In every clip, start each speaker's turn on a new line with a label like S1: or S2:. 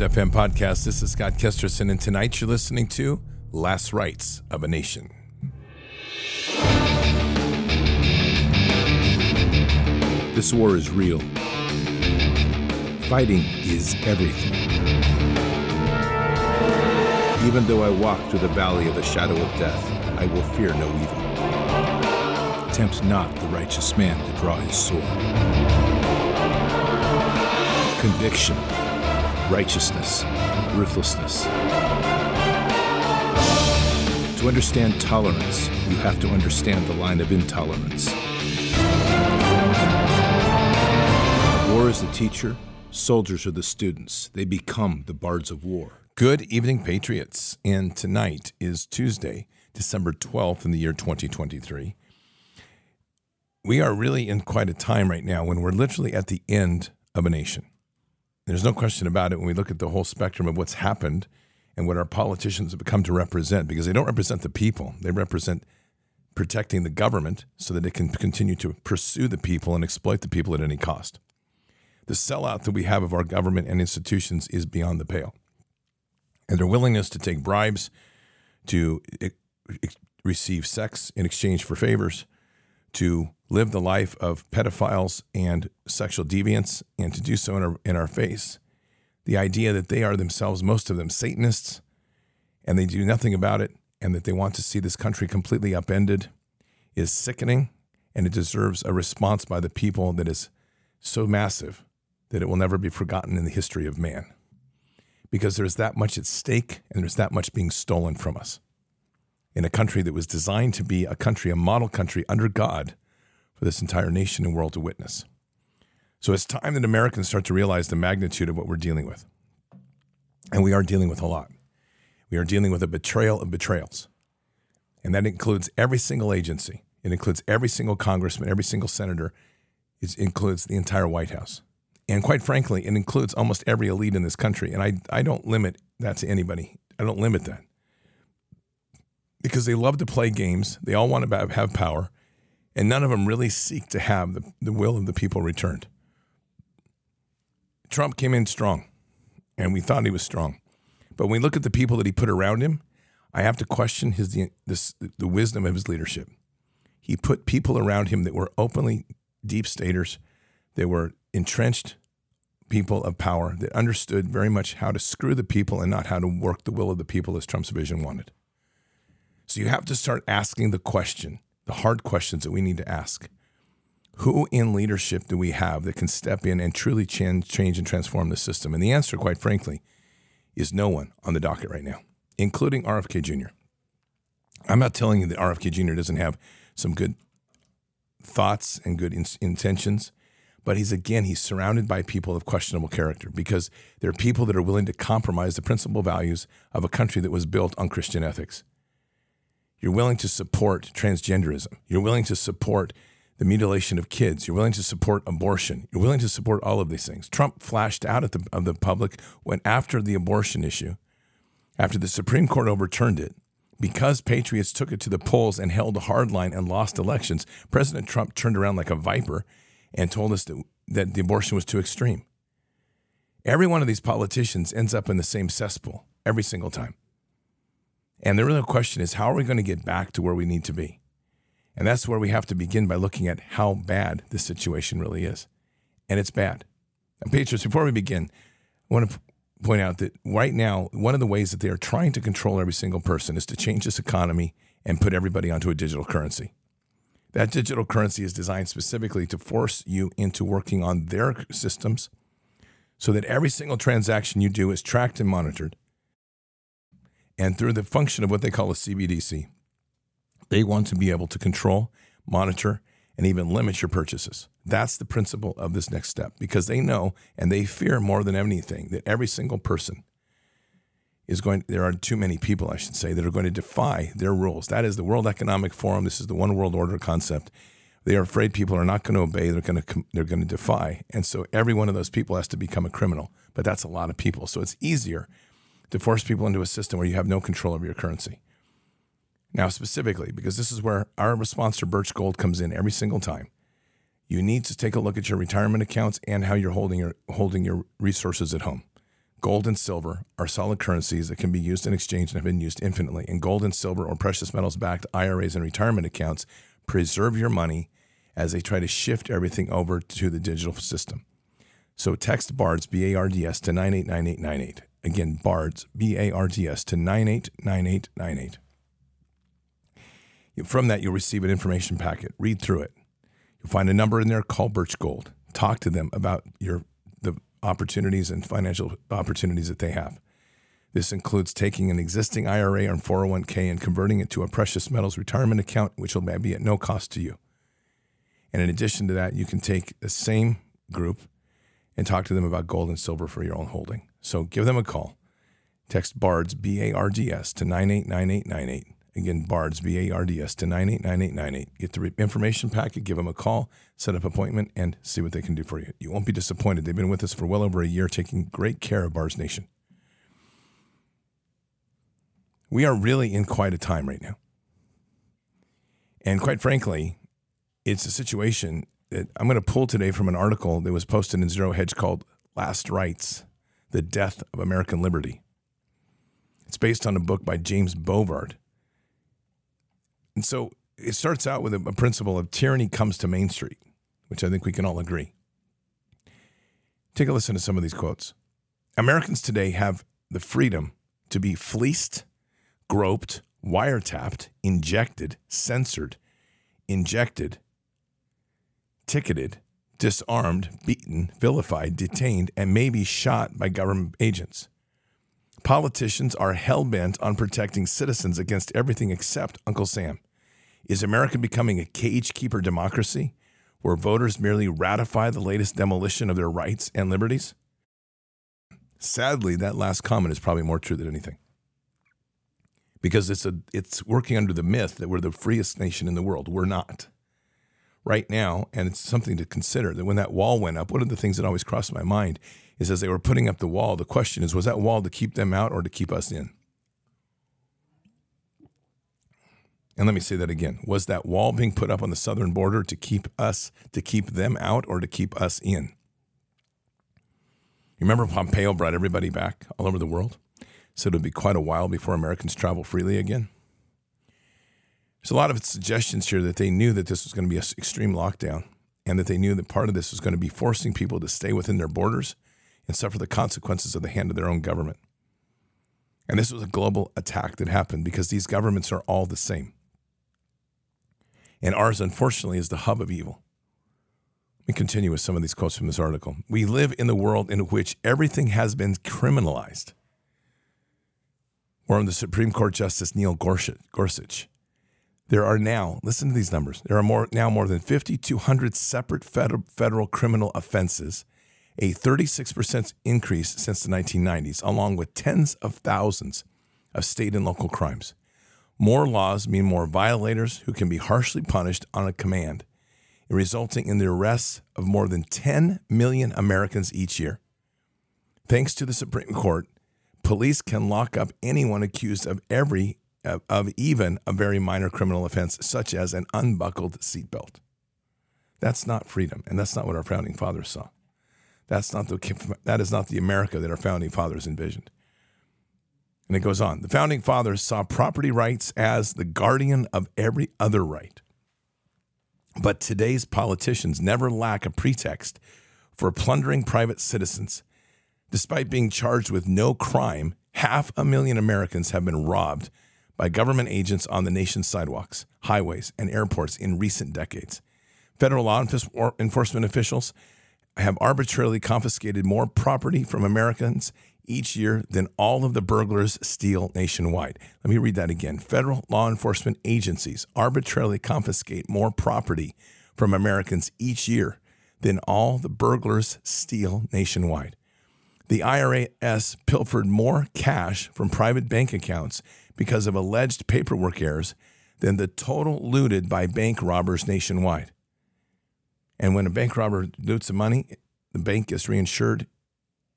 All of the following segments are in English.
S1: FM podcast. This is Scott Kesterson, and tonight you're listening to Last Rights of a Nation. This war is real. Fighting is everything. Even though I walk through the valley of the shadow of death, I will fear no evil. Tempt not the righteous man to draw his sword. Conviction righteousness, ruthlessness. To understand tolerance, you have to understand the line of intolerance. War is the teacher, soldiers are the students. They become the bards of war. Good evening, Patriots. And tonight is Tuesday, December 12th in the year 2023. We are really in quite a time right now when we're literally at the end of a nation. There's no question about it when we look at the whole spectrum of what's happened and what our politicians have come to represent, because they don't represent the people. They represent protecting the government so that it can continue to pursue the people and exploit the people at any cost. The sellout that we have of our government and institutions is beyond the pale. And their willingness to take bribes, to receive sex in exchange for favors, to live the life of pedophiles and sexual deviants and to do so in our, in our face. The idea that they are themselves, most of them, Satanists, and they do nothing about it, and that they want to see this country completely upended is sickening, and it deserves a response by the people that is so massive that it will never be forgotten in the history of man. Because there's that much at stake, and there's that much being stolen from us in a country that was designed to be a country, a model country under God for this entire nation and world to witness. So it's time that Americans start to realize the magnitude of what we're dealing with. And we are dealing with a lot. We are dealing with a betrayal of betrayals. And that includes every single agency. It includes every single congressman, every single senator. It includes the entire White House. And quite frankly, it includes almost every elite in this country. And I, I don't limit that to anybody. I don't limit that because they love to play games. They all want to have power, and none of them really seek to have the, the will of the people returned. Trump came in strong, and we thought he was strong. But when we look at the people that he put around him, I have to question his this, the wisdom of his leadership. He put people around him that were openly deep staters, that were entrenched people of power that understood very much how to screw the people and not how to work the will of the people as Trump's vision wanted. So you have to start asking the question, the hard questions that we need to ask. Who in leadership do we have that can step in and truly change, change and transform the system? And the answer, quite frankly, is no one on the docket right now, including RFK Jr. I'm not telling you that RFK Jr. doesn't have some good thoughts and good in- intentions, but he's again, he's surrounded by people of questionable character because there are people that are willing to compromise the principal values of a country that was built on Christian ethics. You're willing to support transgenderism. You're willing to support the mutilation of kids. You're willing to support abortion. You're willing to support all of these things. Trump flashed out at the, of the public when after the abortion issue, after the Supreme Court overturned it, because patriots took it to the polls and held a hard line and lost elections, President Trump turned around like a viper and told us that, that the abortion was too extreme. Every one of these politicians ends up in the same cesspool every single time. And the real question is how are we going to get back to where we need to be? And that's where we have to begin by looking at how bad this situation really is. And it's bad. And Patriots, before we begin, I want to point out that right now, one of the ways that they are trying to control every single person is to change this economy and put everybody onto a digital currency. That digital currency is designed specifically to force you into working on their systems so that every single transaction you do is tracked and monitored and through the function of what they call a CBDC, they want to be able to control, monitor, and even limit your purchases. That's the principle of this next step because they know and they fear more than anything that every single person is going there are too many people I should say that are going to defy their rules. That is the World Economic Forum, this is the one world order concept. They are afraid people are not going to obey, they're going to they're going to defy. And so every one of those people has to become a criminal. But that's a lot of people. So it's easier to force people into a system where you have no control over your currency. Now, specifically, because this is where our response to Birch Gold comes in every single time, you need to take a look at your retirement accounts and how you're holding your holding your resources at home. Gold and silver are solid currencies that can be used in exchange and have been used infinitely. And gold and silver or precious metals backed IRAs and retirement accounts preserve your money as they try to shift everything over to the digital system. So text BARDS, B A R D S, to 989898. Again, BARDS, B A R D S, to 989898. From that, you'll receive an information packet. Read through it. You'll find a number in there. Call Birch Gold. Talk to them about your the opportunities and financial opportunities that they have. This includes taking an existing IRA or 401k and converting it to a precious metals retirement account, which will be at no cost to you. And in addition to that, you can take the same group and talk to them about gold and silver for your own holding. So give them a call. Text BARDS, B A R D S, to 989898. Again, BARDS, B A R D S, to 989898. Get the information packet, give them a call, set up appointment, and see what they can do for you. You won't be disappointed. They've been with us for well over a year, taking great care of Bards Nation. We are really in quite a time right now. And quite frankly, it's a situation that I'm going to pull today from an article that was posted in Zero Hedge called Last Rights The Death of American Liberty. It's based on a book by James Bovard. And so it starts out with a, principle of tyranny comes to Main Street, which I think we can all agree. Take a listen to some of these quotes. Americans today have the freedom to be fleeced, groped, wiretapped, injected, censored, injected, ticketed, disarmed, beaten, vilified, detained, and maybe shot by government agents. Politicians are hell bent on protecting citizens against everything except Uncle Sam. Is America becoming a cage keeper democracy where voters merely ratify the latest demolition of their rights and liberties? Sadly, that last comment is probably more true than anything. Because it's a it's working under the myth that we're the freest nation in the world. We're not right now, and it's something to consider that when that wall went up, one of the things that always crossed my mind is as they were putting up the wall, the question is, was that wall to keep them out or to keep us in? And let me say that again. Was that wall being put up on the southern border to keep us, to keep them out or to keep us in? You remember Pompeo brought everybody back all over the world? So it would be quite a while before Americans travel freely again. There's a lot of suggestions here that they knew that this was going to be an extreme lockdown and that they knew that part of this was going to be forcing people to stay within their borders and suffer the consequences of the hand of their own government. And this was a global attack that happened because these governments are all the same. And ours, unfortunately, is the hub of evil. Let me continue with some of these quotes from this article. We live in the world in which everything has been criminalized. On the Supreme Court Justice Neil Gorsuch there are now, listen to these numbers, there are more, now more than 5,200 separate federal, federal criminal offenses, a 36% increase since the 1990s, along with tens of thousands of state and local crimes. More laws mean more violators who can be harshly punished on a command, resulting in the arrests of more than 10 million Americans each year. Thanks to the Supreme Court, police can lock up anyone accused of every of even a very minor criminal offense, such as an unbuckled seatbelt. That's not freedom, and that's not what our founding fathers saw. That's not the, that is not the America that our founding fathers envisioned. And it goes on. The founding fathers saw property rights as the guardian of every other right. But today's politicians never lack a pretext for plundering private citizens. Despite being charged with no crime, half a million Americans have been robbed by government agents on the nation's sidewalks, highways, and airports in recent decades. Federal law enforcement officials have arbitrarily confiscated more property from Americans each year than all of the burglars steal nationwide. Let me read that again. Federal law enforcement agencies arbitrarily confiscate more property from Americans each year than all the burglars steal nationwide. The IRS pilfered more cash from private bank accounts because of alleged paperwork errors than the total looted by bank robbers nationwide. And when a bank robber loots the money, the bank gets reinsured,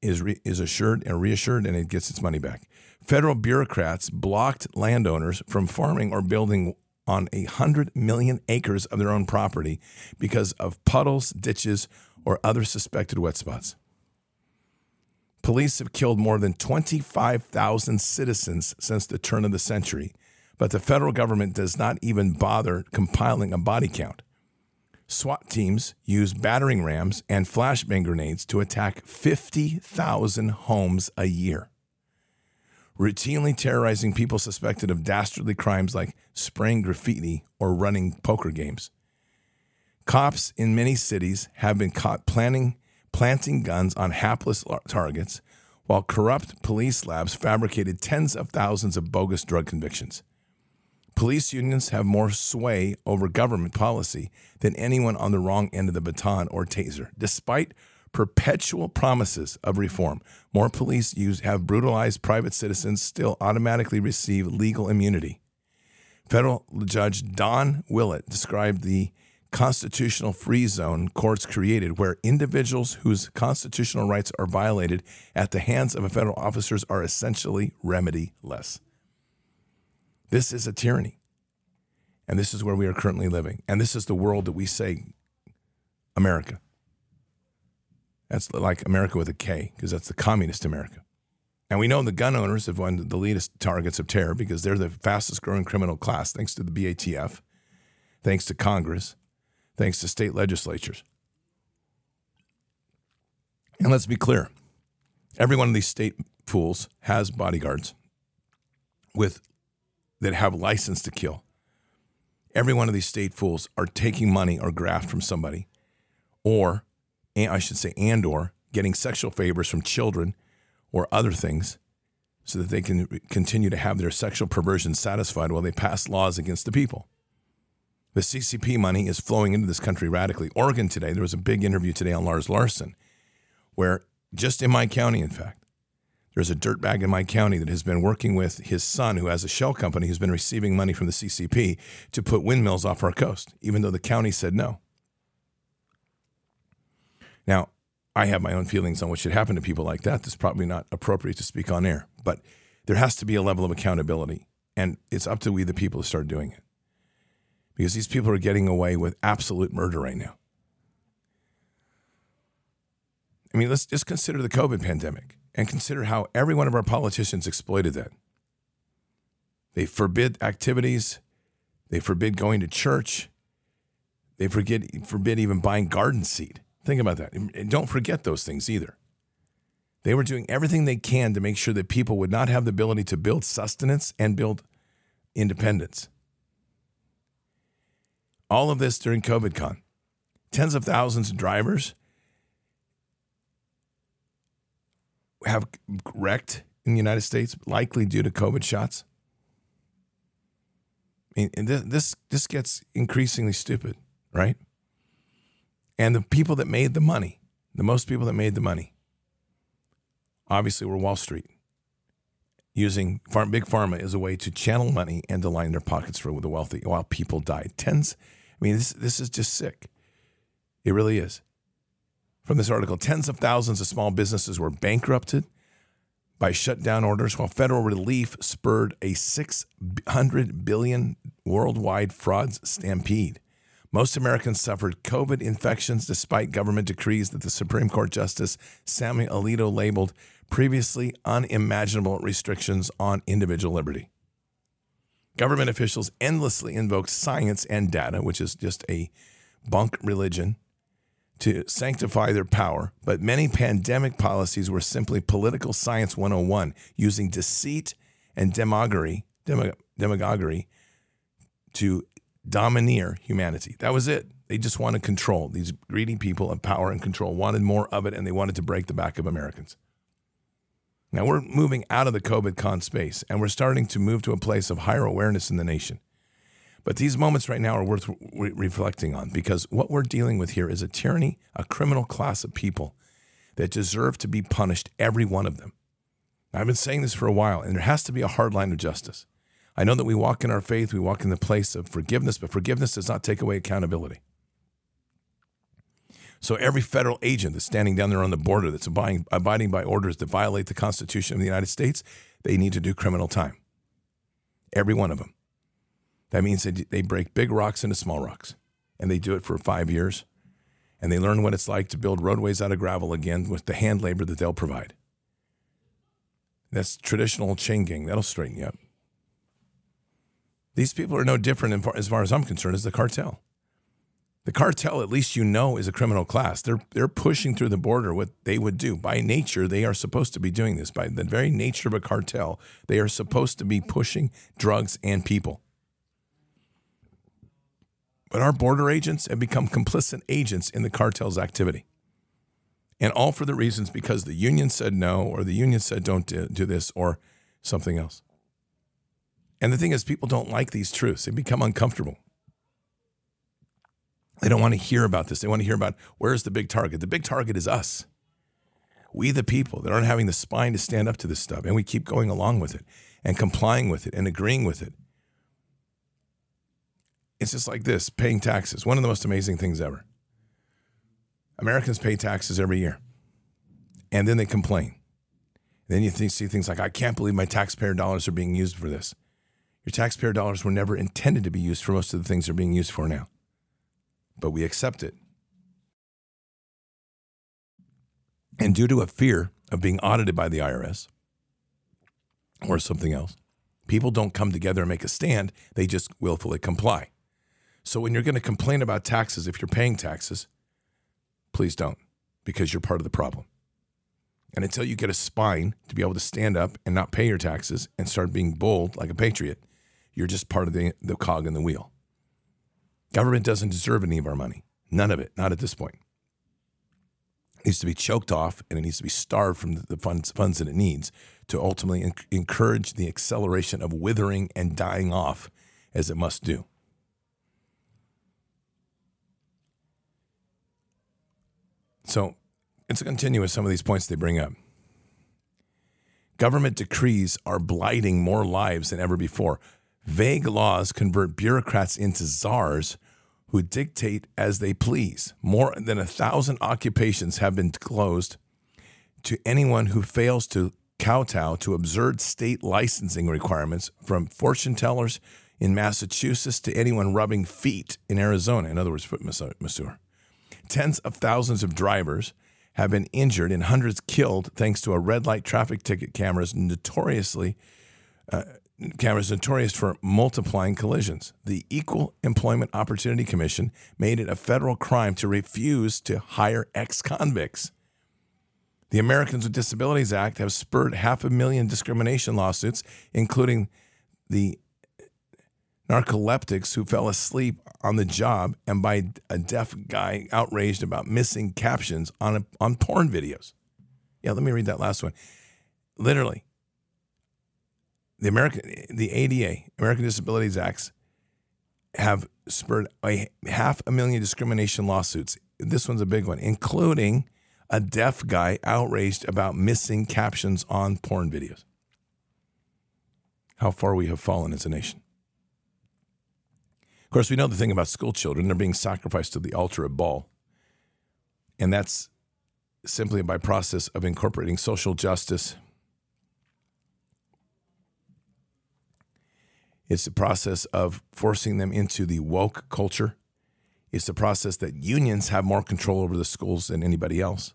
S1: is, re, is assured and reassured, and it gets its money back. Federal bureaucrats blocked landowners from farming or building on a hundred million acres of their own property because of puddles, ditches, or other suspected wet spots. Police have killed more than 25,000 citizens since the turn of the century, but the federal government does not even bother compiling a body count. SWAT teams use battering rams and flashbang grenades to attack 50,000 homes a year, routinely terrorizing people suspected of dastardly crimes like spraying graffiti or running poker games. Cops in many cities have been caught planning planting guns on hapless targets, while corrupt police labs fabricated tens of thousands of bogus drug convictions. Police unions have more sway over government policy than anyone on the wrong end of the baton or taser. Despite perpetual promises of reform, more police use have brutalized private citizens still automatically receive legal immunity. Federal Judge Don Willett described the constitutional free zone courts created where individuals whose constitutional rights are violated at the hands of federal officers are essentially remedyless. This is a tyranny. And this is where we are currently living. And this is the world that we say America. That's like America with a K, because that's the communist America. And we know the gun owners have of the leadest targets of terror because they're the fastest growing criminal class, thanks to the BATF, thanks to Congress, thanks to state legislatures. And let's be clear every one of these state fools has bodyguards with that have license to kill. Every one of these state fools are taking money or graft from somebody, or I should say, and or getting sexual favors from children or other things so that they can continue to have their sexual perversion satisfied while they pass laws against the people. The CCP money is flowing into this country radically. Oregon today, there was a big interview today on Lars Larson, where just in my county, in fact, there's a dirtbag in my county that has been working with his son, who has a shell company, who's been receiving money from the CCP to put windmills off our coast, even though the county said no. Now, I have my own feelings on what should happen to people like that. That's probably not appropriate to speak on air, but there has to be a level of accountability, and it's up to we, the people, to start doing it because these people are getting away with absolute murder right now. I mean, let's just consider the COVID pandemic and consider how every one of our politicians exploited that. They forbid activities, they forbid going to church, they forbid, forbid even buying garden seed. Think about that. And don't forget those things either. They were doing everything they can to make sure that people would not have the ability to build sustenance and build independence. All of this during COVID con. Tens of thousands of drivers have wrecked in the United States, likely due to COVID shots. This, this, this gets increasingly stupid, right? And the people that made the money, the most people that made the money, obviously were Wall Street, using farm, big pharma as a way to channel money and to line their pockets for the wealthy while people died. Tens, I mean, this, this is just sick. It really is. From this article, tens of thousands of small businesses were bankrupted by shutdown orders, while federal relief spurred a 600 billion worldwide frauds stampede. Most Americans suffered COVID infections despite government decrees that the Supreme Court Justice Samuel Alito labeled previously unimaginable restrictions on individual liberty. Government officials endlessly invoke science and data, which is just a bunk religion, to sanctify their power. But many pandemic policies were simply political science 101, using deceit and demagoguery, demagoguery to domineer humanity. That was it. They just wanted control. These greedy people of power and control wanted more of it, and they wanted to break the back of Americans. Now we're moving out of the COVID con space and we're starting to move to a place of higher awareness in the nation. But these moments right now are worth re- reflecting on because what we're dealing with here is a tyranny, a criminal class of people that deserve to be punished, every one of them. I've been saying this for a while, and there has to be a hard line of justice. I know that we walk in our faith, we walk in the place of forgiveness, but forgiveness does not take away accountability. So every federal agent that's standing down there on the border that's abiding, abiding by orders that violate the Constitution of the United States, they need to do criminal time. Every one of them. That means they, they break big rocks into small rocks, and they do it for five years, and they learn what it's like to build roadways out of gravel again with the hand labor that they'll provide. That's traditional chain gang. That'll straighten you up. These people are no different as far as I'm concerned as the cartel. The cartel, at least you know, is a criminal class. They're they're pushing through the border what they would do. By nature, they are supposed to be doing this. By the very nature of a cartel, they are supposed to be pushing drugs and people. But our border agents have become complicit agents in the cartel's activity. And all for the reasons because the union said no, or the union said don't do, this, or something else. And the thing is, people don't like these truths. They become uncomfortable. They don't want to hear about this. They want to hear about where's the big target. The big target is us. We, the people that aren't having the spine to stand up to this stuff, and we keep going along with it and complying with it and agreeing with it. It's just like this paying taxes, one of the most amazing things ever. Americans pay taxes every year, and then they complain. And Then you see things like, I can't believe my taxpayer dollars are being used for this. Your taxpayer dollars were never intended to be used for most of the things they're being used for now but we accept it. And due to a fear of being audited by the IRS or something else, people don't come together and make a stand. They just willfully comply. So when you're going to complain about taxes, if you're paying taxes, please don't, because you're part of the problem. And until you get a spine to be able to stand up and not pay your taxes and start being bold like a patriot, you're just part of the, the cog in the wheel. Government doesn't deserve any of our money. None of it, not at this point. It needs to be choked off and it needs to be starved from the funds, funds that it needs to ultimately encourage the acceleration of withering and dying off as it must do. So let's continue with some of these points they bring up. Government decrees are blighting more lives than ever before. Vague laws convert bureaucrats into czars who dictate as they please. More than a thousand occupations have been closed to anyone who fails to kowtow to absurd state licensing requirements, from fortune tellers in Massachusetts to anyone rubbing feet in Arizona, in other words, foot masseur. Tens of thousands of drivers have been injured and hundreds killed thanks to a red light traffic ticket cameras notoriously uh, cameras notorious for multiplying collisions. The Equal Employment Opportunity Commission made it a federal crime to refuse to hire ex convicts. The Americans with Disabilities Act have spurred half a million discrimination lawsuits, including the narcoleptics who fell asleep on the job and by a deaf guy outraged about missing captions on, a, on porn videos. Yeah, let me read that last one. Literally, the American, the ADA, American Disabilities Acts, have spurred a half a million discrimination lawsuits. This one's a big one, including a deaf guy outraged about missing captions on porn videos. How far we have fallen as a nation. Of course, we know the thing about school children, they're being sacrificed to the altar of Baal. And that's simply by process of incorporating social justice It's the process of forcing them into the woke culture. It's the process that unions have more control over the schools than anybody else.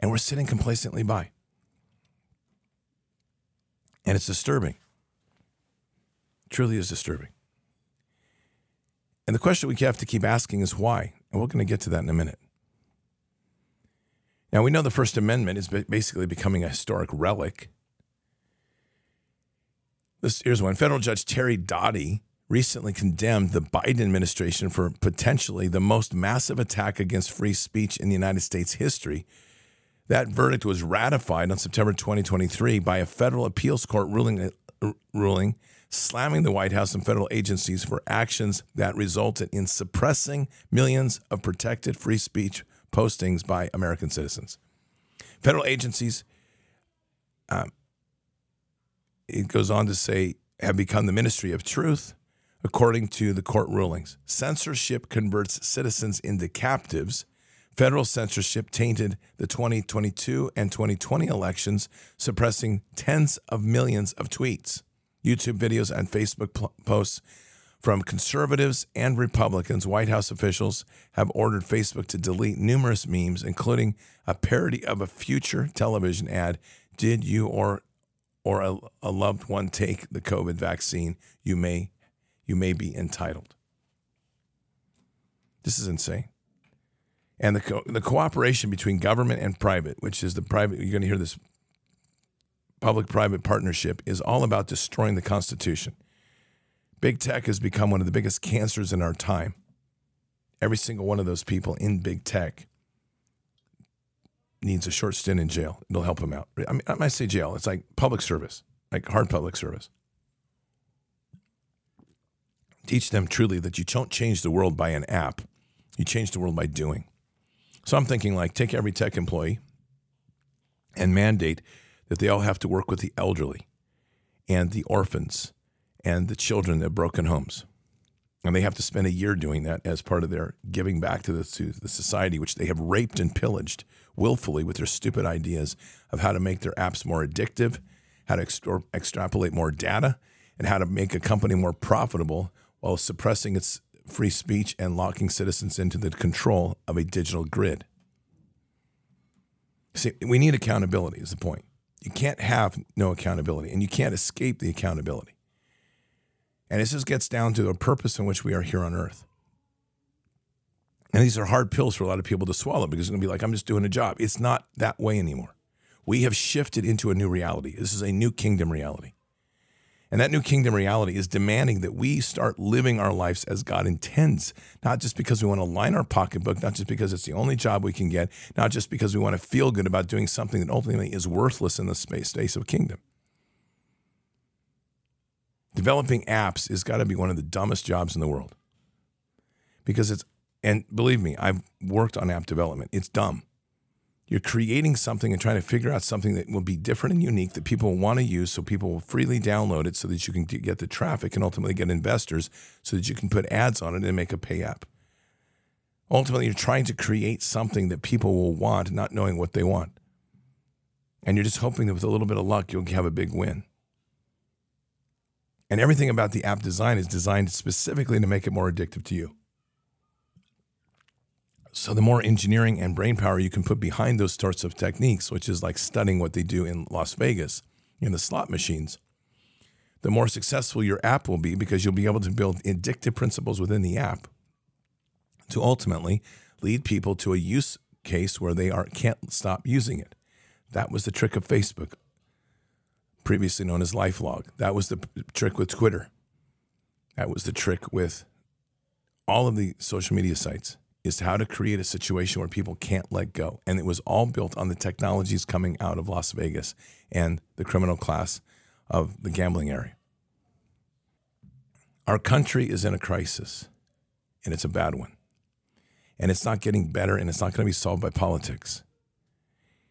S1: And we're sitting complacently by. And it's disturbing. Truly is disturbing. And the question we have to keep asking is why? And we're going to get to that in a minute. Now, we know the First Amendment is basically becoming a historic relic this, here's one. Federal Judge Terry Doughty recently condemned the Biden administration for potentially the most massive attack against free speech in the United States history. That verdict was ratified on September 2023 by a federal appeals court ruling, uh, ruling slamming the White House and federal agencies for actions that resulted in suppressing millions of protected free speech postings by American citizens. Federal agencies um, it goes on to say, have become the ministry of truth, according to the court rulings. Censorship converts citizens into captives. Federal censorship tainted the 2022 and 2020 elections, suppressing tens of millions of tweets, YouTube videos, and Facebook posts from conservatives and Republicans. White House officials have ordered Facebook to delete numerous memes, including a parody of a future television ad did you or or a, a loved one take the COVID vaccine, you may you may be entitled. This is insane. And the co- the cooperation between government and private, which is the private, you're going to hear this public private partnership, is all about destroying the Constitution. Big tech has become one of the biggest cancers in our time. Every single one of those people in big tech needs a short stint in jail. It'll help him out. I mean, I might say jail. It's like public service, like hard public service. Teach them truly that you don't change the world by an app. You change the world by doing. So I'm thinking like take every tech employee and mandate that they all have to work with the elderly and the orphans and the children of broken homes. And they have to spend a year doing that as part of their giving back to the, to the society, which they have raped and pillaged willfully with their stupid ideas of how to make their apps more addictive, how to extra- extrapolate more data, and how to make a company more profitable while suppressing its free speech and locking citizens into the control of a digital grid. See, we need accountability, is the point. You can't have no accountability, and you can't escape the accountability. And this just gets down to the purpose in which we are here on earth. And these are hard pills for a lot of people to swallow because it's going to be like, I'm just doing a job. It's not that way anymore. We have shifted into a new reality. This is a new kingdom reality. And that new kingdom reality is demanding that we start living our lives as God intends, not just because we want to line our pocketbook, not just because it's the only job we can get, not just because we want to feel good about doing something that ultimately is worthless in the space, space of kingdom. Developing apps has got to be one of the dumbest jobs in the world because it's and believe me, I've worked on app development. It's dumb. You're creating something and trying to figure out something that will be different and unique that people will want to use so people will freely download it so that you can get the traffic and ultimately get investors so that you can put ads on it and make a pay app. Ultimately, you're trying to create something that people will want, not knowing what they want. And you're just hoping that with a little bit of luck, you'll have a big win. And everything about the app design is designed specifically to make it more addictive to you. So the more engineering and brain power you can put behind those sorts of techniques, which is like studying what they do in Las Vegas in the slot machines, the more successful your app will be because you'll be able to build addictive principles within the app to ultimately lead people to a use case where they are can't stop using it. That was the trick of Facebook, previously known as LifeLog. That was the trick with Twitter. That was the trick with all of the social media sites is how to create a situation where people can't let go. And it was all built on the technologies coming out of Las Vegas and the criminal class of the gambling area. Our country is in a crisis, and it's a bad one. And it's not getting better, and it's not going to be solved by politics.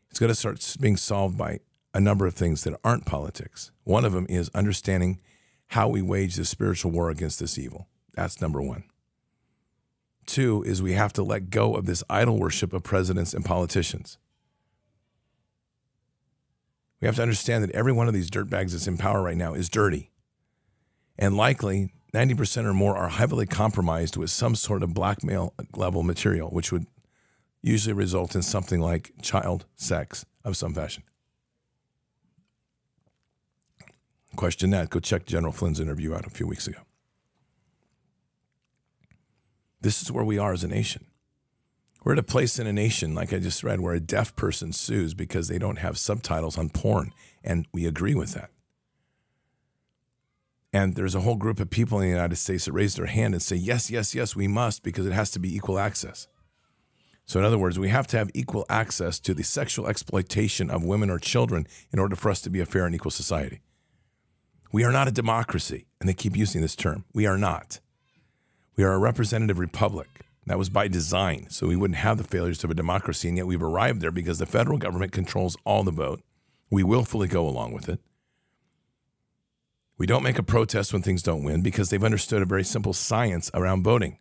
S1: It's going to start being solved by a number of things that aren't politics. One of them is understanding how we wage the spiritual war against this evil. That's number one. Two is we have to let go of this idol worship of presidents and politicians. We have to understand that every one of these dirtbags that's in power right now is dirty. And likely 90% or more are heavily compromised with some sort of blackmail level material, which would usually result in something like child sex of some fashion. Question that. Go check General Flynn's interview out a few weeks ago. This is where we are as a nation. We're at a place in a nation, like I just read, where a deaf person sues because they don't have subtitles on porn. And we agree with that. And there's a whole group of people in the United States that raise their hand and say, yes, yes, yes, we must, because it has to be equal access. So, in other words, we have to have equal access to the sexual exploitation of women or children in order for us to be a fair and equal society. We are not a democracy. And they keep using this term. We are not. We are a representative republic. That was by design, so we wouldn't have the failures of a democracy, and yet we've arrived there because the federal government controls all the vote. We willfully go along with it. We don't make a protest when things don't win because they've understood a very simple science around voting.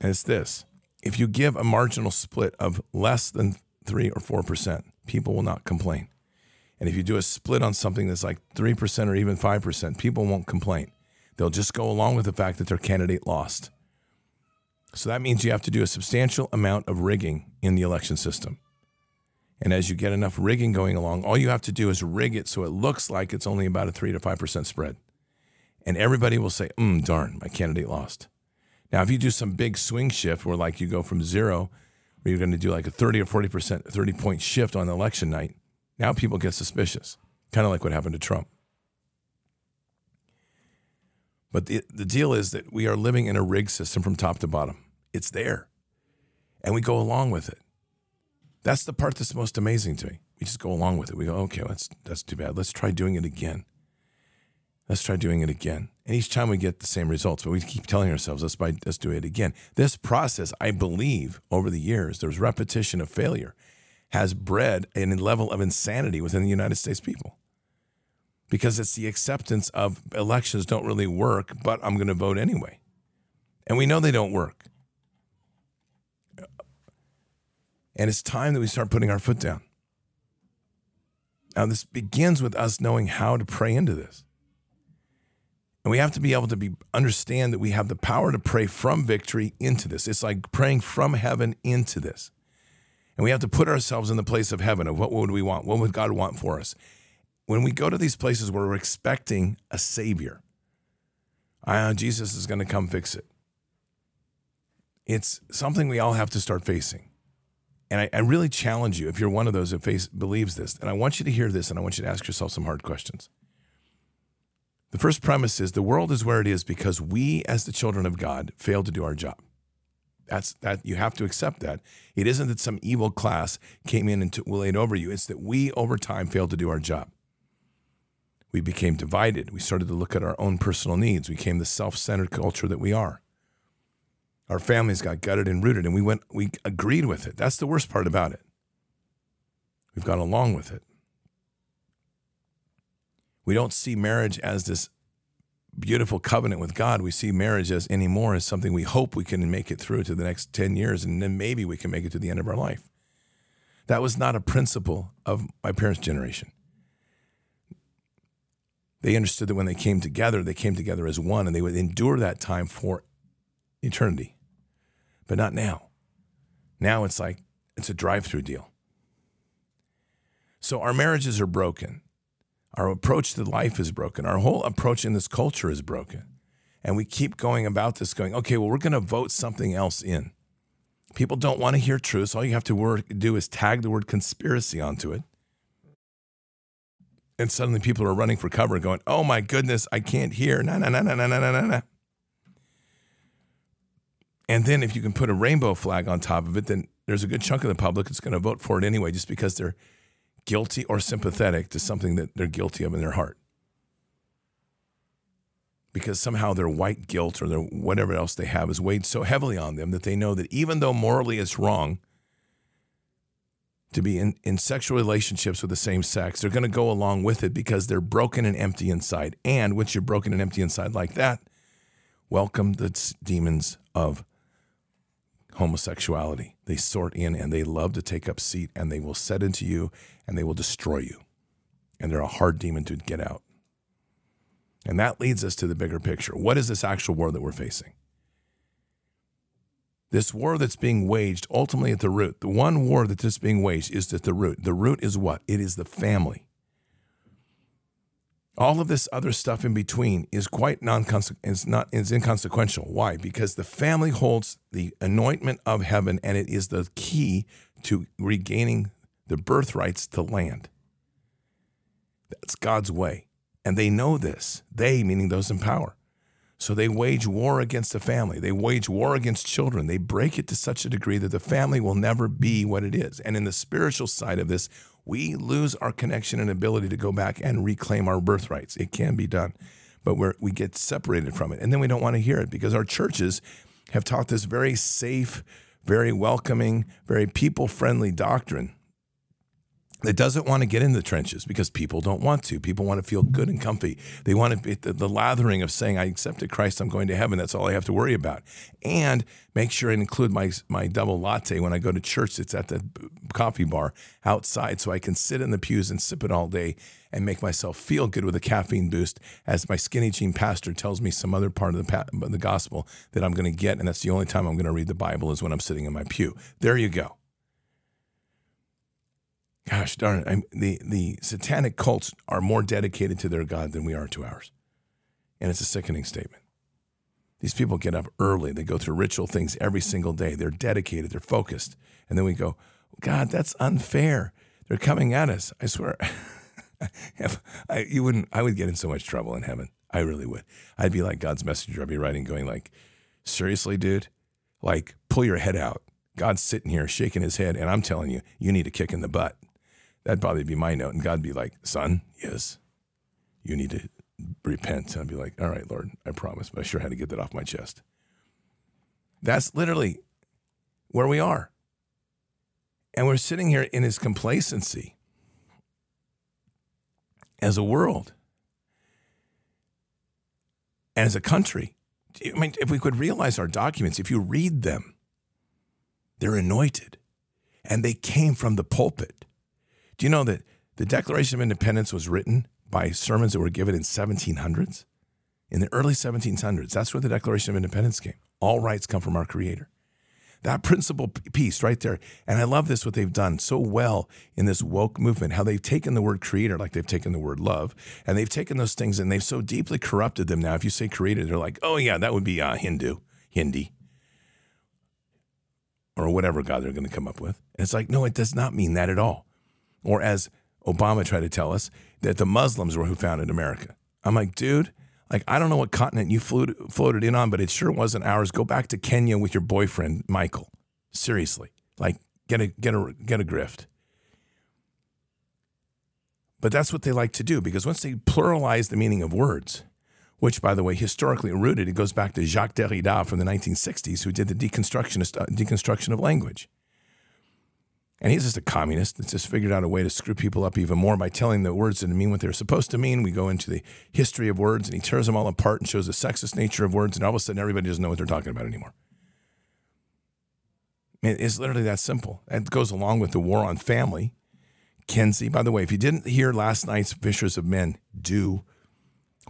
S1: And it's this if you give a marginal split of less than 3 or 4%, people will not complain. And if you do a split on something that's like 3% or even 5%, people won't complain. They'll just go along with the fact that their candidate lost. So that means you have to do a substantial amount of rigging in the election system. And as you get enough rigging going along, all you have to do is rig it so it looks like it's only about a 3 to 5% spread. And everybody will say, mm, darn, my candidate lost. Now, if you do some big swing shift where like you go from zero, where you're going to do like a 30 or 40%, 30 point shift on election night, now people get suspicious, kind of like what happened to Trump. But the, the deal is that we are living in a rigged system from top to bottom. It's there. And we go along with it. That's the part that's most amazing to me. We just go along with it. We go, okay, that's that's too bad. Let's try doing it again. Let's try doing it again. And each time we get the same results, but we keep telling ourselves, let's, let's do it again. This process, I believe, over the years, there's repetition of failure, has bred a level of insanity within the United States people. Because it's the acceptance of elections don't really work, but I'm going to vote anyway. And we know they don't work. And it's time that we start putting our foot down. Now, this begins with us knowing how to pray into this. And we have to be able to be understand that we have the power to pray from victory into this. It's like praying from heaven into this. And we have to put ourselves in the place of heaven of what would we want? What would God want for us? When we go to these places where we're expecting a savior, uh, Jesus is going to come fix it. It's something we all have to start facing. And I, I, really challenge you, if you're one of those that face, believes this, and I want you to hear this and I want you to ask yourself some hard questions. The first premise is the world is where it is because we, as the children of God, failed to do our job. That's that you have to accept that. It isn't that some evil class came in and laid over you. It's that we, over time, failed to do our job. We became divided. We started to look at our own personal needs. We became the self-centered culture that we are. Our families got gutted and rooted and we went we agreed with it. That's the worst part about it. We've gone along with it. We don't see marriage as this beautiful covenant with god. We see marriage as anymore as something we hope we can make it through to the next 10 years and then maybe we can make it to the end of our life. That was not a principle of my parents generation they understood that when they came together they came together as one and they would endure that time for eternity but not now. Now it's like it's a drive through deal. So our marriages are broken. Our approach to life is broken. Our whole approach in this culture is broken. And we keep going about this going, okay, well, we're going to vote something else in. People don't want to hear truth. So all you have to do is tag the word conspiracy onto it. And suddenly people are running for cover going, oh my goodness, I can't hear. No, no, no, no, no, no, no, no. And then if you can put a rainbow flag on top of it, then there's a good chunk of the public that's going to vote for it anyway, just because they're guilty or sympathetic to something that they're guilty of in their heart. Because somehow their white guilt or their whatever else they have is weighed so heavily on them that they know that even though morally it's wrong to be in, in sexual relationships with the same sex, they're going to go along with it because they're broken and empty inside. And once you're broken and empty inside like that, welcome the demons of homosexuality. They sort in and they love to take up seat and they will set into you and they will destroy you. And they're a hard demon to get out. And that leads us to the bigger picture. What is this actual war that we're facing? This war that's being waged ultimately at the root, the one war that is being waged is at the root. The root is what? It is the family. All of this other stuff in between is quite non is not is inconsequential. Why? Because the family holds the anointment of heaven and it is the key to regaining the birthrights to land. That's God's way. And they know this. They, meaning those in power. So they wage war against the family. They wage war against children. They break it to such a degree that the family will never be what it is. And in the spiritual side of this, we lose our connection and ability to go back and reclaim our birthrights. It can be done, but we we get separated from it. And then we don't want to hear it because our churches have taught this very safe, very welcoming, very people friendly doctrine that doesn't want to get in the trenches because people don't want to. People want to feel good and comfy. They want to be the, the, lathering of saying, I accepted Christ, I'm going to heaven. That's all I have to worry about. And make sure I include my, my double latte when I go to church. It's at the coffee bar outside so I can sit in the pews and sip it all day and make myself feel good with a caffeine boost as my skinny jean pastor tells me some other part of the, the gospel that I'm going to get. And that's the only time I'm going to read the Bible is when I'm sitting in my pew. There you go. Gosh darn it. I'm, the, the satanic cults are more dedicated to their God than we are to ours. And it's a sickening statement. These people get up early. They go through ritual things every single day. They're dedicated. They're focused. And then we go, God, that's unfair. They're coming at us. I swear. if I, you wouldn't. I would get in so much trouble in heaven. I really would. I'd be like God's messenger. I'd be writing, going like, "Seriously, dude, like pull your head out." God's sitting here shaking his head, and I'm telling you, you need a kick in the butt. That'd probably be my note, and God'd be like, "Son, yes, you need to repent." And I'd be like, "All right, Lord, I promise," but I sure had to get that off my chest. That's literally where we are. And we're sitting here in his complacency as a world and as a country. I mean, if we could realize our documents, if you read them, they're anointed and they came from the pulpit. Do you know that the Declaration of Independence was written by sermons that were given in 1700s? In the early 1700s, that's where the Declaration of Independence came. All rights come from our Creator. That principle piece right there. And I love this, what they've done so well in this woke movement, how they've taken the word creator like they've taken the word love, and they've taken those things and they've so deeply corrupted them now. If you say creator, they're like, oh, yeah, that would be uh, Hindu, Hindi, or whatever God they're going to come up with. And it's like, no, it does not mean that at all. Or as Obama tried to tell us, that the Muslims were who founded America. I'm like, dude, like, I don't know what continent you floated, floated in on, but it sure wasn't ours. Go back to Kenya with your boyfriend, Michael. Seriously. Like, get a, get a, get a grift. But that's what they like to do because once they pluralize the meaning of words, which, by the way, historically rooted, it goes back to Jacques Derrida from the 1960s, who did the deconstructionist, uh, deconstruction of language. And he's just a communist that's just figured out a way to screw people up even more by telling the words didn't mean what they're supposed to mean. We go into the history of words and he tears them all apart and shows the sexist nature of words, and all of a sudden everybody doesn't know what they're talking about anymore. It's literally that simple. It goes along with the war on family. Kinsey, by the way, if you didn't hear last night's Fishers of Men, do.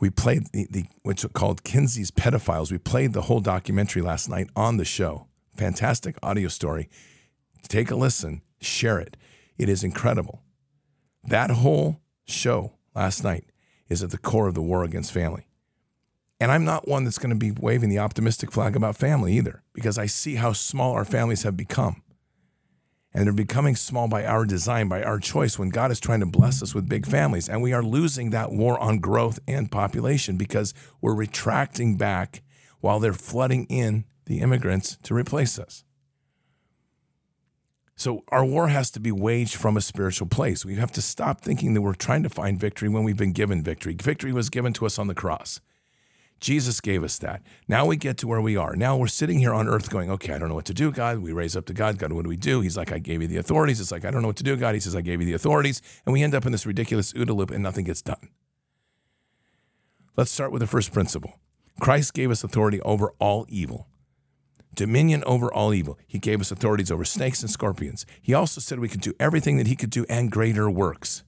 S1: We played the, the what's called Kinsey's Pedophiles. We played the whole documentary last night on the show. Fantastic audio story. Take a listen share it. It is incredible. That whole show last night is at the core of the war against family. And I'm not one that's going to be waving the optimistic flag about family either, because I see how small our families have become. And they're becoming small by our design, by our choice, when God is trying to bless us with big families. And we are losing that war on growth and population because we're retracting back while they're flooding in the immigrants to replace us. So our war has to be waged from a spiritual place. We have to stop thinking that we're trying to find victory when we've been given victory. Victory was given to us on the cross. Jesus gave us that. Now we get to where we are. Now we're sitting here on earth going, okay, I don't know what to do, God. We raise up to God. God, what do we do? He's like, I gave you the authorities. It's like, I don't know what to do, God. He says, I gave you the authorities. And we end up in this ridiculous OODA loop and nothing gets done. Let's start with the first principle Christ gave us authority over all evil dominion over all evil. He gave us authorities over snakes and scorpions. He also said we could do everything that he could do and greater works.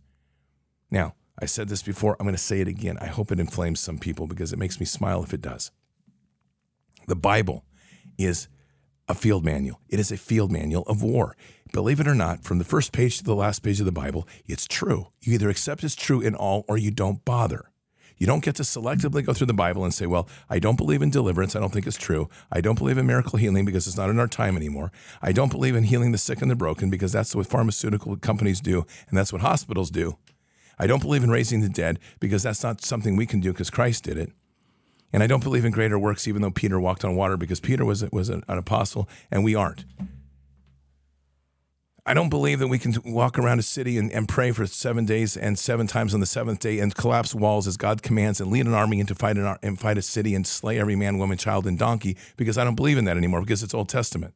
S1: Now, I said this before, I'm going to say it again. I hope it inflames some people because it makes me smile if it does. The Bible is a field manual. It is a field manual of war. Believe it or not, from the first page to the last page of the Bible, it's true. You either accept it's true in all or you don't bother. You don't get to selectively go through the Bible and say, well, I don't believe in deliverance. I don't think it's true. I don't believe in miracle healing because it's not in our time anymore. I don't believe in healing the sick and the broken because that's what pharmaceutical companies do and that's what hospitals do. I don't believe in raising the dead because that's not something we can do because Christ did it. And I don't believe in greater works even though Peter walked on water because Peter was, was an, an apostle and we aren't. I don't believe that we can walk around a city and, and pray for seven days and seven times on the seventh day and collapse walls as God commands and lead an army into fight an, and fight a city and slay every man, woman, child, and donkey because I don't believe in that anymore because it's Old Testament.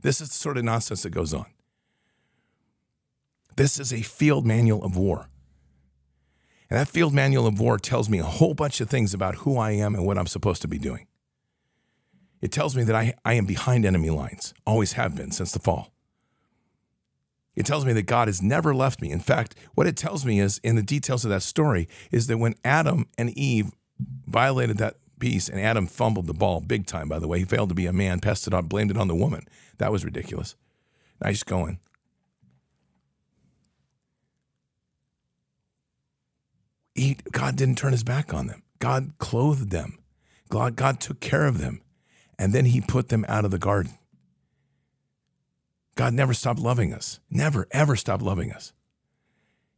S1: This is the sort of nonsense that goes on. This is a field manual of war. And that field manual of war tells me a whole bunch of things about who I am and what I'm supposed to be doing. It tells me that I, I am behind enemy lines, always have been since the fall. It tells me that God has never left me. In fact, what it tells me is in the details of that story is that when Adam and Eve violated that piece and Adam fumbled the ball big time, by the way, he failed to be a man, Pested on, blamed it on the woman. That was ridiculous. Nice going. He, God didn't turn his back on them. God clothed them. God, God took care of them. And then he put them out of the garden. God never stopped loving us, never, ever stopped loving us.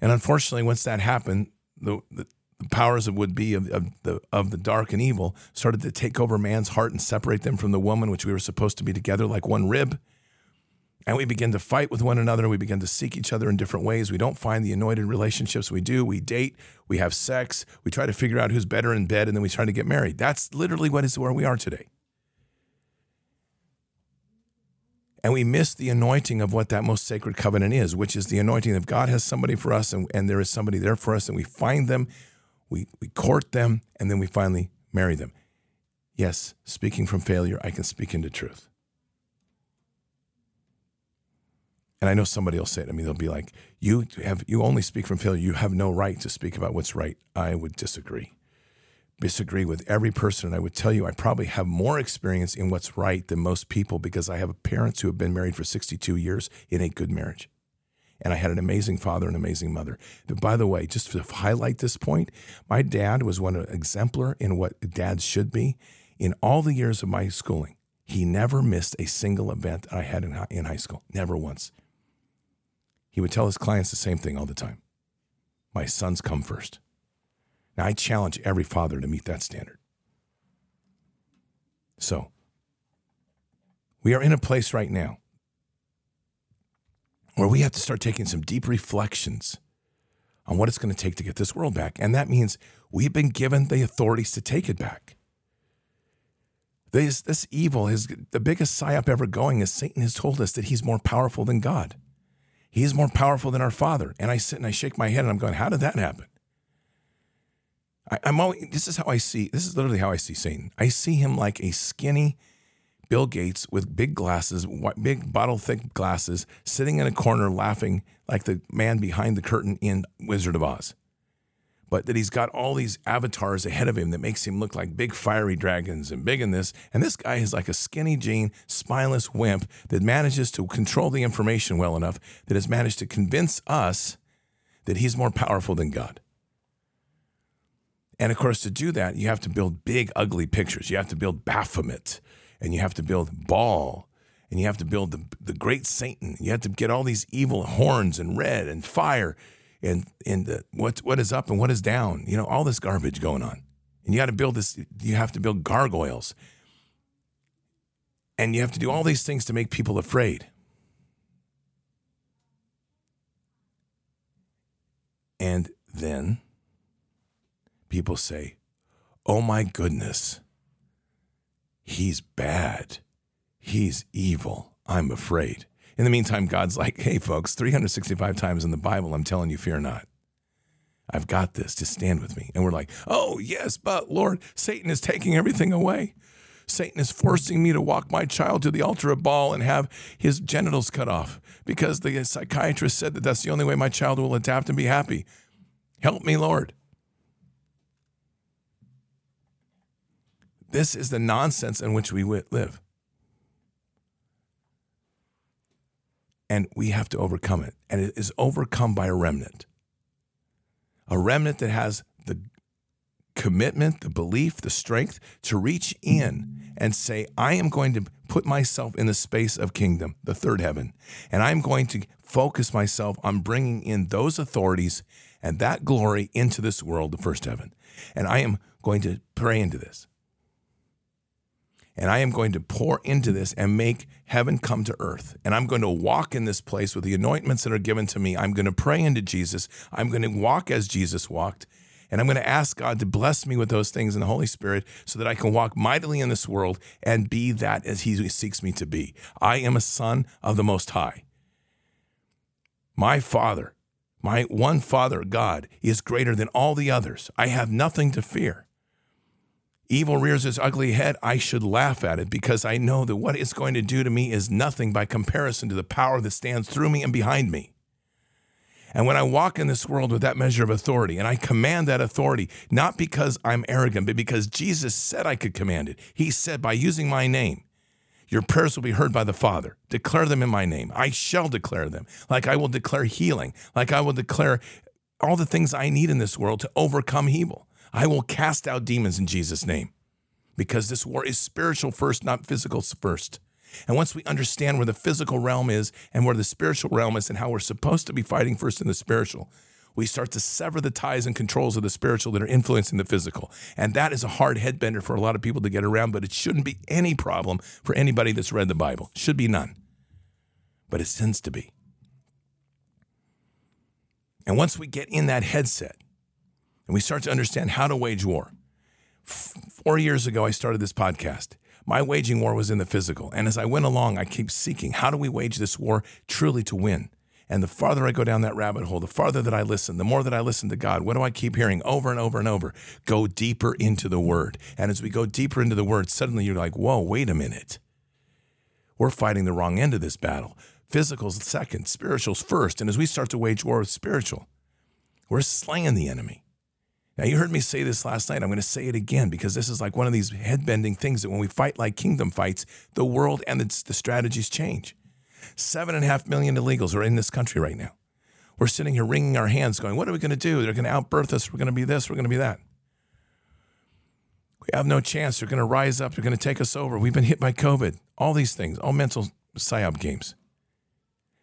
S1: And unfortunately, once that happened, the, the, the powers that would be of, of, the, of the dark and evil started to take over man's heart and separate them from the woman, which we were supposed to be together like one rib. And we begin to fight with one another. We begin to seek each other in different ways. We don't find the anointed relationships we do. We date, we have sex, we try to figure out who's better in bed, and then we try to get married. That's literally what is where we are today. And we miss the anointing of what that most sacred covenant is, which is the anointing of God has somebody for us and, and there is somebody there for us, and we find them, we, we court them, and then we finally marry them. Yes, speaking from failure, I can speak into truth. And I know somebody will say to me, they'll be like, "You have you only speak from failure. You have no right to speak about what's right." I would disagree. Disagree with every person, and I would tell you, I probably have more experience in what's right than most people because I have parents who have been married for 62 years in a good marriage, and I had an amazing father and amazing mother. But by the way, just to highlight this point, my dad was one exemplar in what dads should be. In all the years of my schooling, he never missed a single event I had in, in high school, never once. He would tell his clients the same thing all the time My sons come first. Now, I challenge every father to meet that standard. So, we are in a place right now where we have to start taking some deep reflections on what it's going to take to get this world back. And that means we've been given the authorities to take it back. This, this evil is the biggest psyop ever going is Satan has told us that he's more powerful than God. He's more powerful than our Father. And I sit and I shake my head and I'm going, how did that happen? I, am always, this is how I see, this is literally how I see Satan. I see him like a skinny Bill Gates with big glasses, big bottle thick glasses, sitting in a corner laughing like the man behind the curtain in Wizard of Oz but that he's got all these avatars ahead of him that makes him look like big fiery dragons and big in this. And this guy is like a skinny jean, spineless wimp that manages to control the information well enough that has managed to convince us that he's more powerful than God. And of course, to do that, you have to build big, ugly pictures. You have to build Baphomet, and you have to build Baal, and you have to build the, the great Satan. You have to get all these evil horns and red and fire and and uh, what what is up and what is down. You know, all this garbage going on, and you got to build this. You have to build gargoyles, and you have to do all these things to make people afraid. And then people say, "Oh my goodness, he's bad, he's evil. I'm afraid." In the meantime, God's like, hey, folks, 365 times in the Bible, I'm telling you, fear not. I've got this. Just stand with me. And we're like, oh, yes, but Lord, Satan is taking everything away. Satan is forcing me to walk my child to the altar of Baal and have his genitals cut off because the psychiatrist said that that's the only way my child will adapt and be happy. Help me, Lord. This is the nonsense in which we live. and we have to overcome it. And it is overcome by a remnant. A remnant that has the commitment, the belief, the strength to reach in and say, I am going to put myself in the space of kingdom, the third heaven, and I'm going to focus myself on bringing in those authorities and that glory into this world, the first heaven. And I am going to pray into this. And I am going to pour into this and make heaven come to earth. And I'm going to walk in this place with the anointments that are given to me. I'm going to pray into Jesus. I'm going to walk as Jesus walked. And I'm going to ask God to bless me with those things in the Holy Spirit so that I can walk mightily in this world and be that as He seeks me to be. I am a son of the Most High. My Father, my one Father, God, is greater than all the others. I have nothing to fear evil rears its ugly head, I should laugh at it because I know that what it's going to do to me is nothing by comparison to the power that stands through me and behind me. And when I walk in this world with that measure of authority, and I command that authority, not because I'm arrogant, but because Jesus said I could command it. He said, by using my name, your prayers will be heard by the Father. Declare them in my name. I shall declare them, like I will declare healing, like I will declare all the things I need in this world to overcome evil. I will cast out demons in Jesus' name because this war is spiritual first, not physical first. And once we understand where the physical realm is and where the spiritual realm is and how we're supposed to be fighting first in the spiritual, we start to sever the ties and controls of the spiritual that are influencing the physical. And that is a hard headbender for a lot of people to get around, but it shouldn't be any problem for anybody that's read the Bible. Should be none. But it tends to be. And once we get in that headset and we start to understand how to wage war, four years ago, I started this podcast. My waging war was in the physical. And as I went along, I keep seeking how do we wage this war truly to win? And the farther I go down that rabbit hole, the farther that I listen, the more that I listen to God, what do I keep hearing over and over and over? Go deeper into the word. And as we go deeper into the word, suddenly you're like, whoa, wait a minute. We're fighting the wrong end of this battle. Physical's second, spiritual's first. And as we start to wage war with spiritual, we're slaying the enemy. Now, you heard me say this last night. I'm going to say it again because this is like one of these head bending things that when we fight like kingdom fights, the world and the, the strategies change. Seven and a half million illegals are in this country right now. We're sitting here wringing our hands, going, What are we going to do? They're going to outbirth us. We're going to be this. We're going to be that. We have no chance. They're going to rise up. They're going to take us over. We've been hit by COVID. All these things, all mental psyop games.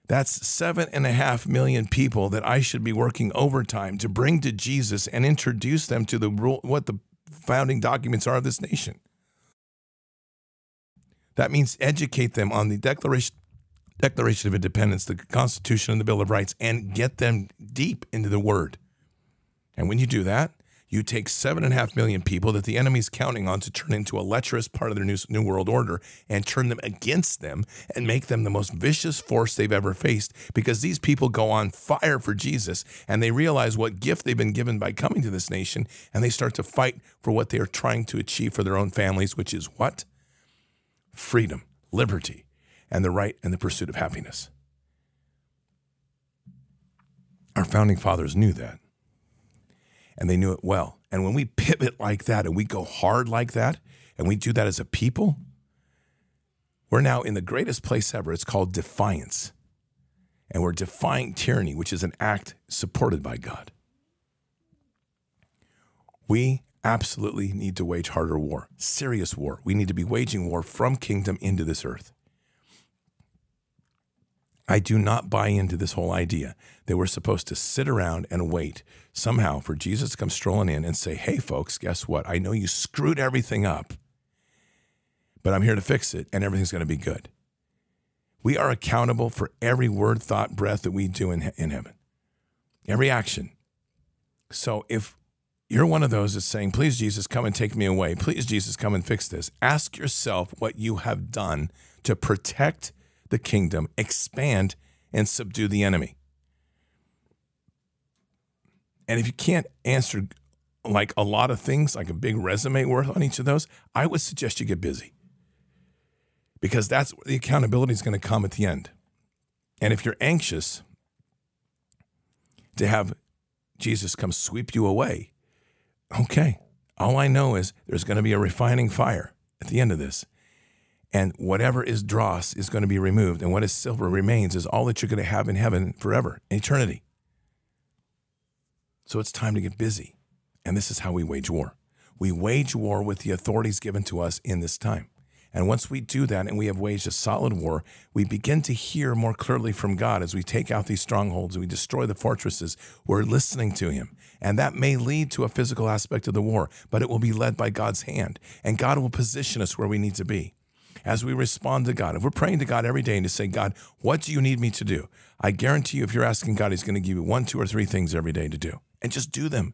S1: That's seven and a half million people that I should be working overtime to bring to Jesus and introduce them to the rule, what the founding documents are of this nation. That means educate them on the Declaration Declaration of Independence, the Constitution, and the Bill of Rights, and get them deep into the Word. And when you do that, you take seven and a half million people that the enemy's counting on to turn into a lecherous part of their new, new world order and turn them against them and make them the most vicious force they've ever faced because these people go on fire for Jesus and they realize what gift they've been given by coming to this nation and they start to fight for what they are trying to achieve for their own families, which is what? Freedom, liberty, and the right and the pursuit of happiness. Our founding fathers knew that, and they knew it well. And when we pivot like that and we go hard like that, and we do that as a people, we're now in the greatest place ever. It's called defiance. And we're defying tyranny, which is an act supported by God. We absolutely need to wage harder war, serious war. We need to be waging war from kingdom into this earth. I do not buy into this whole idea that we're supposed to sit around and wait somehow for Jesus to come strolling in and say, Hey, folks, guess what? I know you screwed everything up, but I'm here to fix it and everything's going to be good. We are accountable for every word, thought, breath that we do in, in heaven, every action. So if you're one of those that's saying, Please, Jesus, come and take me away. Please, Jesus, come and fix this. Ask yourself what you have done to protect the kingdom, expand, and subdue the enemy. And if you can't answer like a lot of things, like a big resume worth on each of those, I would suggest you get busy because that's where the accountability is going to come at the end. And if you're anxious to have Jesus come sweep you away, okay, all I know is there's going to be a refining fire at the end of this. And whatever is dross is going to be removed, and what is silver remains is all that you're going to have in heaven forever, eternity. So it's time to get busy. And this is how we wage war. We wage war with the authorities given to us in this time. And once we do that and we have waged a solid war, we begin to hear more clearly from God as we take out these strongholds and we destroy the fortresses. We're listening to Him. And that may lead to a physical aspect of the war, but it will be led by God's hand. And God will position us where we need to be as we respond to God. If we're praying to God every day and to say, God, what do you need me to do? I guarantee you, if you're asking God, He's going to give you one, two, or three things every day to do. And just do them.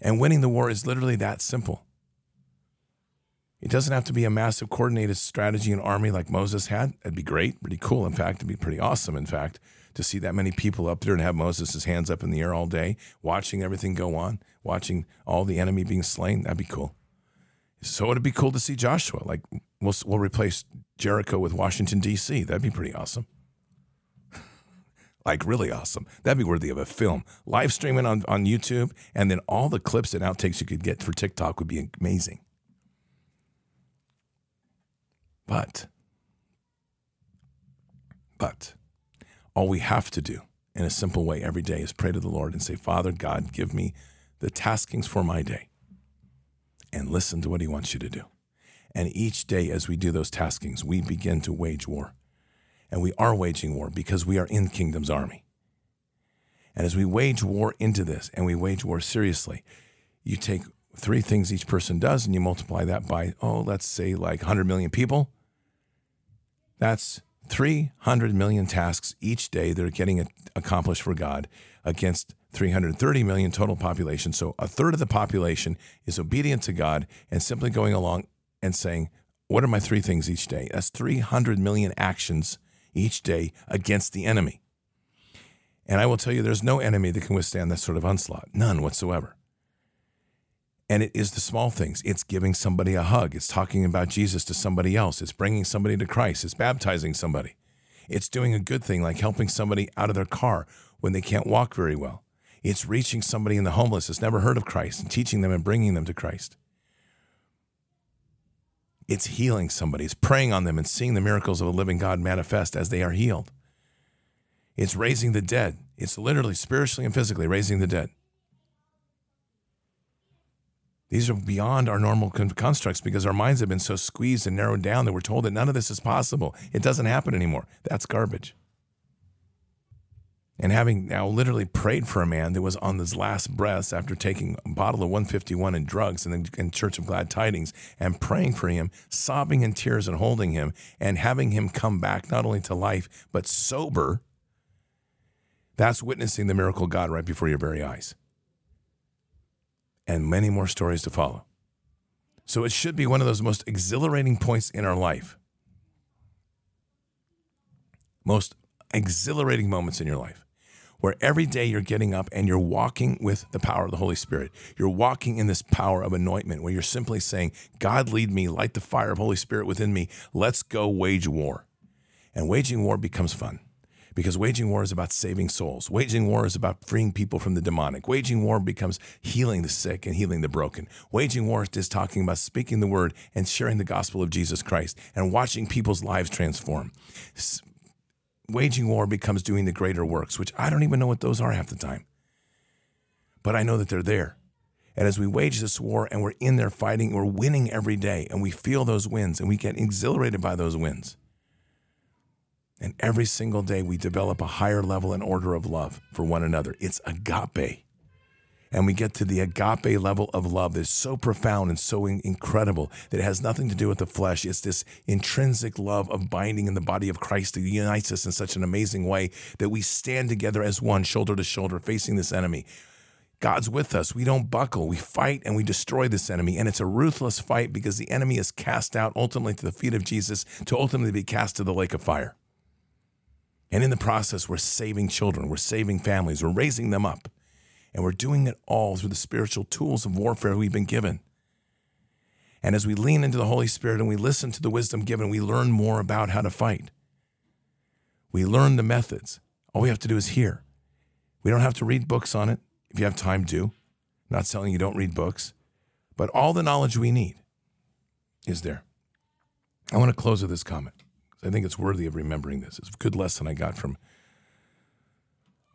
S1: And winning the war is literally that simple. It doesn't have to be a massive coordinated strategy and army like Moses had. That'd be great, pretty cool. In fact, it'd be pretty awesome, in fact, to see that many people up there and have Moses' hands up in the air all day, watching everything go on, watching all the enemy being slain. That'd be cool. So it'd be cool to see Joshua. Like we'll we'll replace Jericho with Washington D.C. That'd be pretty awesome. Like really awesome. That'd be worthy of a film. Live streaming on on YouTube, and then all the clips and outtakes you could get for TikTok would be amazing. But, but, all we have to do in a simple way every day is pray to the Lord and say, Father God, give me the taskings for my day and listen to what He wants you to do. And each day, as we do those taskings, we begin to wage war. And we are waging war because we are in kingdom's army. And as we wage war into this and we wage war seriously, you take three things each person does and you multiply that by, oh, let's say like 100 million people. That's 300 million tasks each day that are getting accomplished for God against 330 million total population. So a third of the population is obedient to God and simply going along and saying, What are my three things each day? That's 300 million actions each day against the enemy. And I will tell you, there's no enemy that can withstand that sort of onslaught, none whatsoever. And it is the small things. It's giving somebody a hug. It's talking about Jesus to somebody else. It's bringing somebody to Christ. It's baptizing somebody. It's doing a good thing like helping somebody out of their car when they can't walk very well. It's reaching somebody in the homeless that's never heard of Christ and teaching them and bringing them to Christ. It's healing somebody. It's praying on them and seeing the miracles of a living God manifest as they are healed. It's raising the dead. It's literally, spiritually, and physically raising the dead. These are beyond our normal constructs because our minds have been so squeezed and narrowed down that we're told that none of this is possible. It doesn't happen anymore. That's garbage. And having now literally prayed for a man that was on his last breaths after taking a bottle of 151 and drugs in the in Church of Glad Tidings and praying for him, sobbing in tears and holding him, and having him come back not only to life, but sober, that's witnessing the miracle of God right before your very eyes and many more stories to follow. So it should be one of those most exhilarating points in our life. Most exhilarating moments in your life where every day you're getting up and you're walking with the power of the Holy Spirit. You're walking in this power of anointment where you're simply saying, God, lead me, light the fire of Holy Spirit within me. Let's go wage war. And waging war becomes fun because waging war is about saving souls. Waging war is about freeing people from the demonic. Waging war becomes healing the sick and healing the broken. Waging war is talking about speaking the word and sharing the gospel of Jesus Christ and watching people's lives transform. Waging war becomes doing the greater works, which I don't even know what those are half the time. But I know that they're there. And as we wage this war and we're in there fighting, we're winning every day and we feel those wins and we get exhilarated by those wins. And every single day we develop a higher level and order of love for one another. It's agape. And we get to the agape level of love that's so profound and so incredible that it has nothing to do with the flesh. It's this intrinsic love of binding in the body of Christ that unites us in such an amazing way that we stand together as one, shoulder to shoulder, facing this enemy. God's with us. We don't buckle. We fight and we destroy this enemy. And it's a ruthless fight because the enemy is cast out ultimately to the feet of Jesus to ultimately be cast to the lake of fire. And in the process, we're saving children, we're saving families, we're raising them up. And we're doing it all through the spiritual tools of warfare we've been given. And as we lean into the Holy Spirit and we listen to the wisdom given, we learn more about how to fight. We learn the methods. All we have to do is hear. We don't have to read books on it if you have time to. I'm not telling you don't read books, but all the knowledge we need is there. I want to close with this comment. Because I think it's worthy of remembering this. It's a good lesson I got from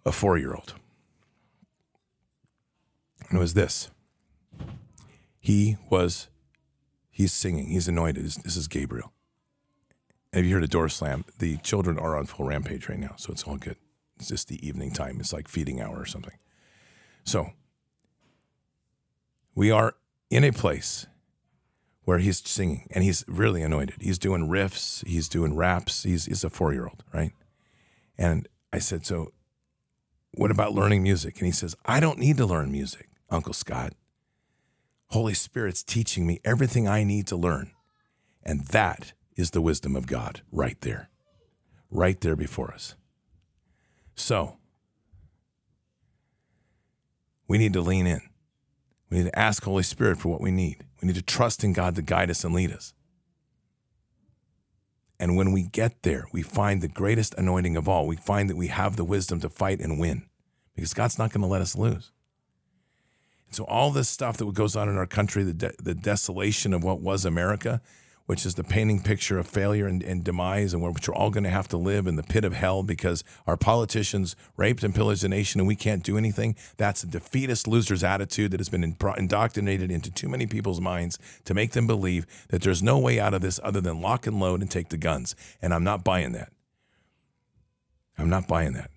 S1: a four year old. And it was this he was, he's singing, he's anointed. This is Gabriel. And if you heard a door slam, the children are on full rampage right now, so it's all good. It's just the evening time. It's like feeding hour or something. So we are in a place where he's singing and he's really anointed. He's doing riffs, he's doing raps. He's, he's a four year old, right? And I said, So what about learning music? And he says, I don't need to learn music, Uncle Scott. Holy Spirit's teaching me everything I need to learn. And that is the wisdom of God right there, right there before us. So we need to lean in. We need to ask Holy Spirit for what we need. We need to trust in God to guide us and lead us. And when we get there, we find the greatest anointing of all. We find that we have the wisdom to fight and win because God's not going to let us lose. So, all this stuff that goes on in our country, the, de- the desolation of what was America, which is the painting picture of failure and, and demise, and which we're all going to have to live in the pit of hell because our politicians raped and pillaged the nation and we can't do anything. That's a defeatist loser's attitude that has been indoctrinated into too many people's minds to make them believe that there's no way out of this other than lock and load and take the guns. And I'm not buying that. I'm not buying that.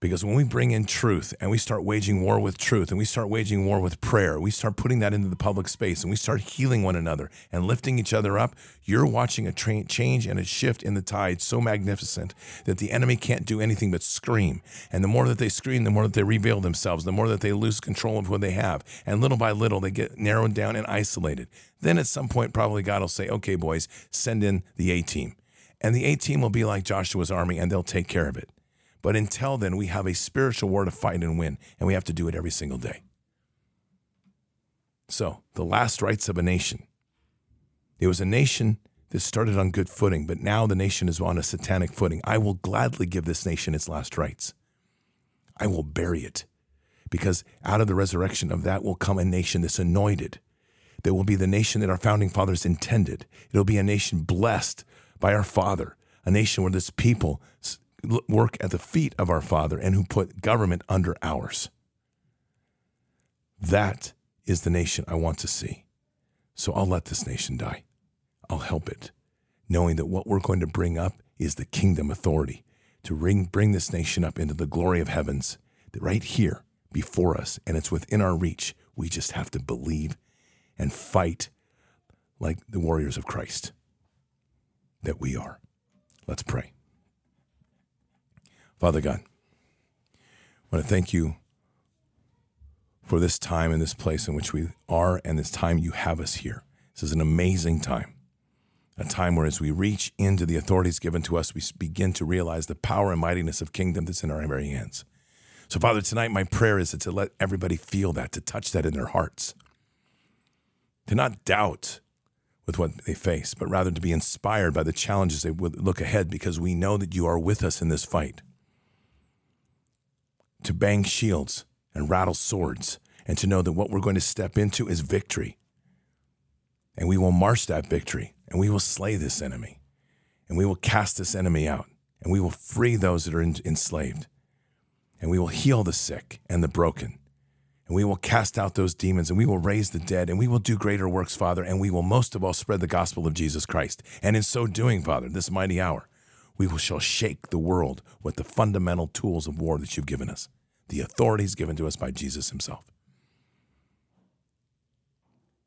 S1: Because when we bring in truth and we start waging war with truth and we start waging war with prayer, we start putting that into the public space and we start healing one another and lifting each other up, you're watching a tra- change and a shift in the tide so magnificent that the enemy can't do anything but scream. And the more that they scream, the more that they reveal themselves, the more that they lose control of what they have. And little by little, they get narrowed down and isolated. Then at some point, probably God will say, okay, boys, send in the A team. And the A team will be like Joshua's army and they'll take care of it. But until then, we have a spiritual war to fight and win, and we have to do it every single day. So, the last rites of a nation. It was a nation that started on good footing, but now the nation is on a satanic footing. I will gladly give this nation its last rites. I will bury it because out of the resurrection of that will come a nation that's anointed, that will be the nation that our founding fathers intended. It'll be a nation blessed by our Father, a nation where this people work at the feet of our Father and who put government under ours. That is the nation I want to see. So I'll let this nation die. I'll help it, knowing that what we're going to bring up is the kingdom authority to bring, bring this nation up into the glory of heavens, that right here before us, and it's within our reach. We just have to believe and fight like the warriors of Christ that we are. Let's pray. Father God, I want to thank you for this time and this place in which we are and this time you have us here. This is an amazing time, a time where as we reach into the authorities given to us, we begin to realize the power and mightiness of kingdom that's in our very hands. So, Father, tonight my prayer is to let everybody feel that, to touch that in their hearts, to not doubt with what they face, but rather to be inspired by the challenges they look ahead because we know that you are with us in this fight to bang shields and rattle swords, and to know that what we're going to step into is victory. And we will march that victory, and we will slay this enemy, and we will cast this enemy out, and we will free those that are enslaved, and we will heal the sick and the broken. And we will cast out those demons and we will raise the dead and we will do greater works, Father. And we will most of all spread the gospel of Jesus Christ. And in so doing, Father, this mighty hour, we shall shake the world with the fundamental tools of war that you've given us, the authorities given to us by Jesus himself.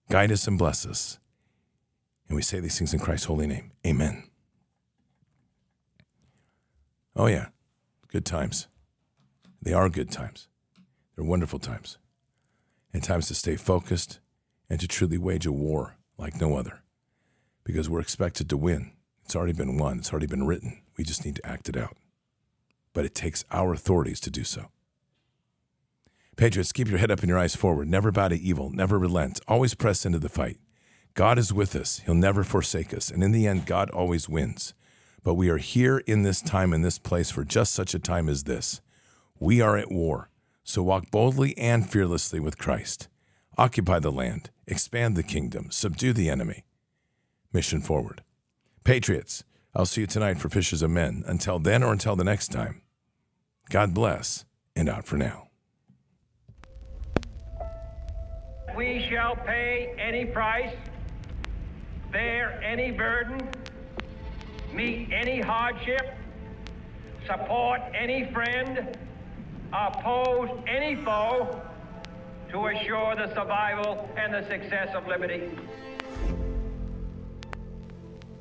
S1: Guide us and bless us. And we say these things in Christ's holy name. Amen. Oh, yeah, good times. They are good times. They're wonderful times. And times to stay focused and to truly wage a war like no other because we're expected to win. It's already been won, it's already been written. We just need to act it out. But it takes our authorities to do so. Patriots, keep your head up and your eyes forward. Never bow to evil. Never relent. Always press into the fight. God is with us. He'll never forsake us. And in the end, God always wins. But we are here in this time in this place for just such a time as this. We are at war. So walk boldly and fearlessly with Christ. Occupy the land. Expand the kingdom. Subdue the enemy. Mission forward. Patriots, I'll see you tonight for Fishers of Men. Until then or until the next time, God bless and out for now.
S2: We shall pay any price, bear any burden, meet any hardship, support any friend, oppose any foe to assure the survival and the success of liberty.